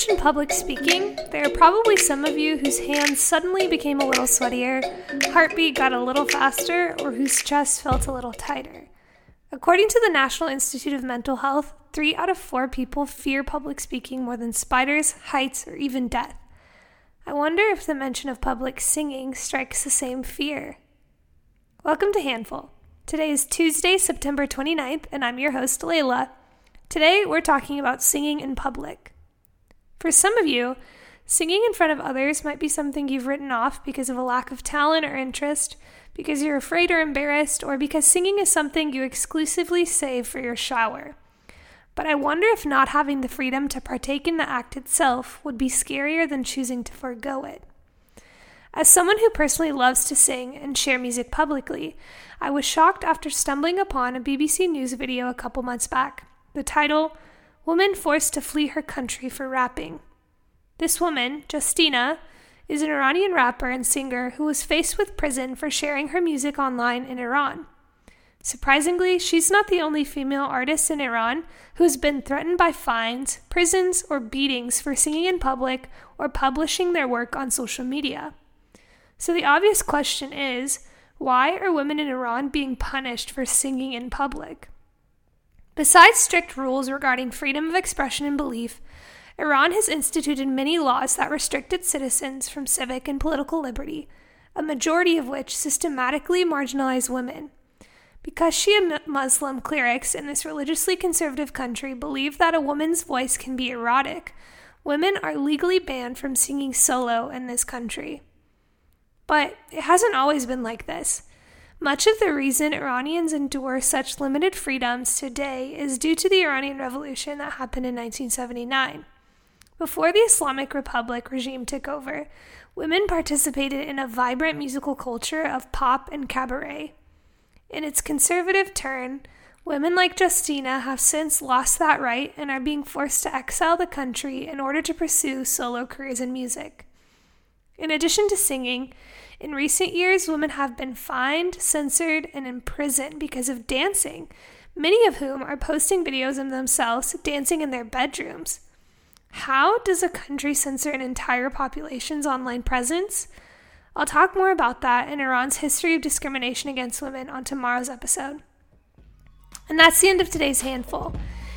mention public speaking, there are probably some of you whose hands suddenly became a little sweatier, heartbeat got a little faster, or whose chest felt a little tighter. According to the National Institute of Mental Health, three out of four people fear public speaking more than spiders, heights, or even death. I wonder if the mention of public singing strikes the same fear. Welcome to Handful. Today is Tuesday, September 29th, and I'm your host, Layla. Today, we're talking about singing in public. For some of you, singing in front of others might be something you've written off because of a lack of talent or interest, because you're afraid or embarrassed, or because singing is something you exclusively save for your shower. But I wonder if not having the freedom to partake in the act itself would be scarier than choosing to forego it. As someone who personally loves to sing and share music publicly, I was shocked after stumbling upon a BBC News video a couple months back. The title Woman Forced to Flee Her Country for Rapping. This woman, Justina, is an Iranian rapper and singer who was faced with prison for sharing her music online in Iran. Surprisingly, she's not the only female artist in Iran who has been threatened by fines, prisons, or beatings for singing in public or publishing their work on social media. So the obvious question is why are women in Iran being punished for singing in public? Besides strict rules regarding freedom of expression and belief, Iran has instituted many laws that restrict its citizens from civic and political liberty, a majority of which systematically marginalize women. Because Shia Muslim clerics in this religiously conservative country believe that a woman's voice can be erotic, women are legally banned from singing solo in this country. But it hasn't always been like this. Much of the reason Iranians endure such limited freedoms today is due to the Iranian Revolution that happened in 1979. Before the Islamic Republic regime took over, women participated in a vibrant musical culture of pop and cabaret. In its conservative turn, women like Justina have since lost that right and are being forced to exile the country in order to pursue solo careers in music. In addition to singing, in recent years, women have been fined, censored, and imprisoned because of dancing, many of whom are posting videos of themselves dancing in their bedrooms. How does a country censor an entire population's online presence? I'll talk more about that in Iran's history of discrimination against women on tomorrow's episode. And that's the end of today's handful.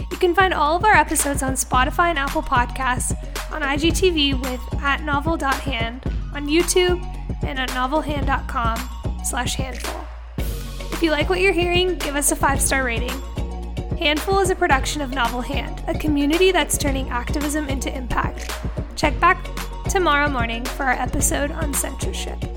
You can find all of our episodes on Spotify and Apple Podcasts, on IGTV with at novel.hand, on YouTube, and at novelhand.com slash handful. If you like what you're hearing, give us a five-star rating. Handful is a production of Novel Hand, a community that's turning activism into impact. Check back tomorrow morning for our episode on censorship.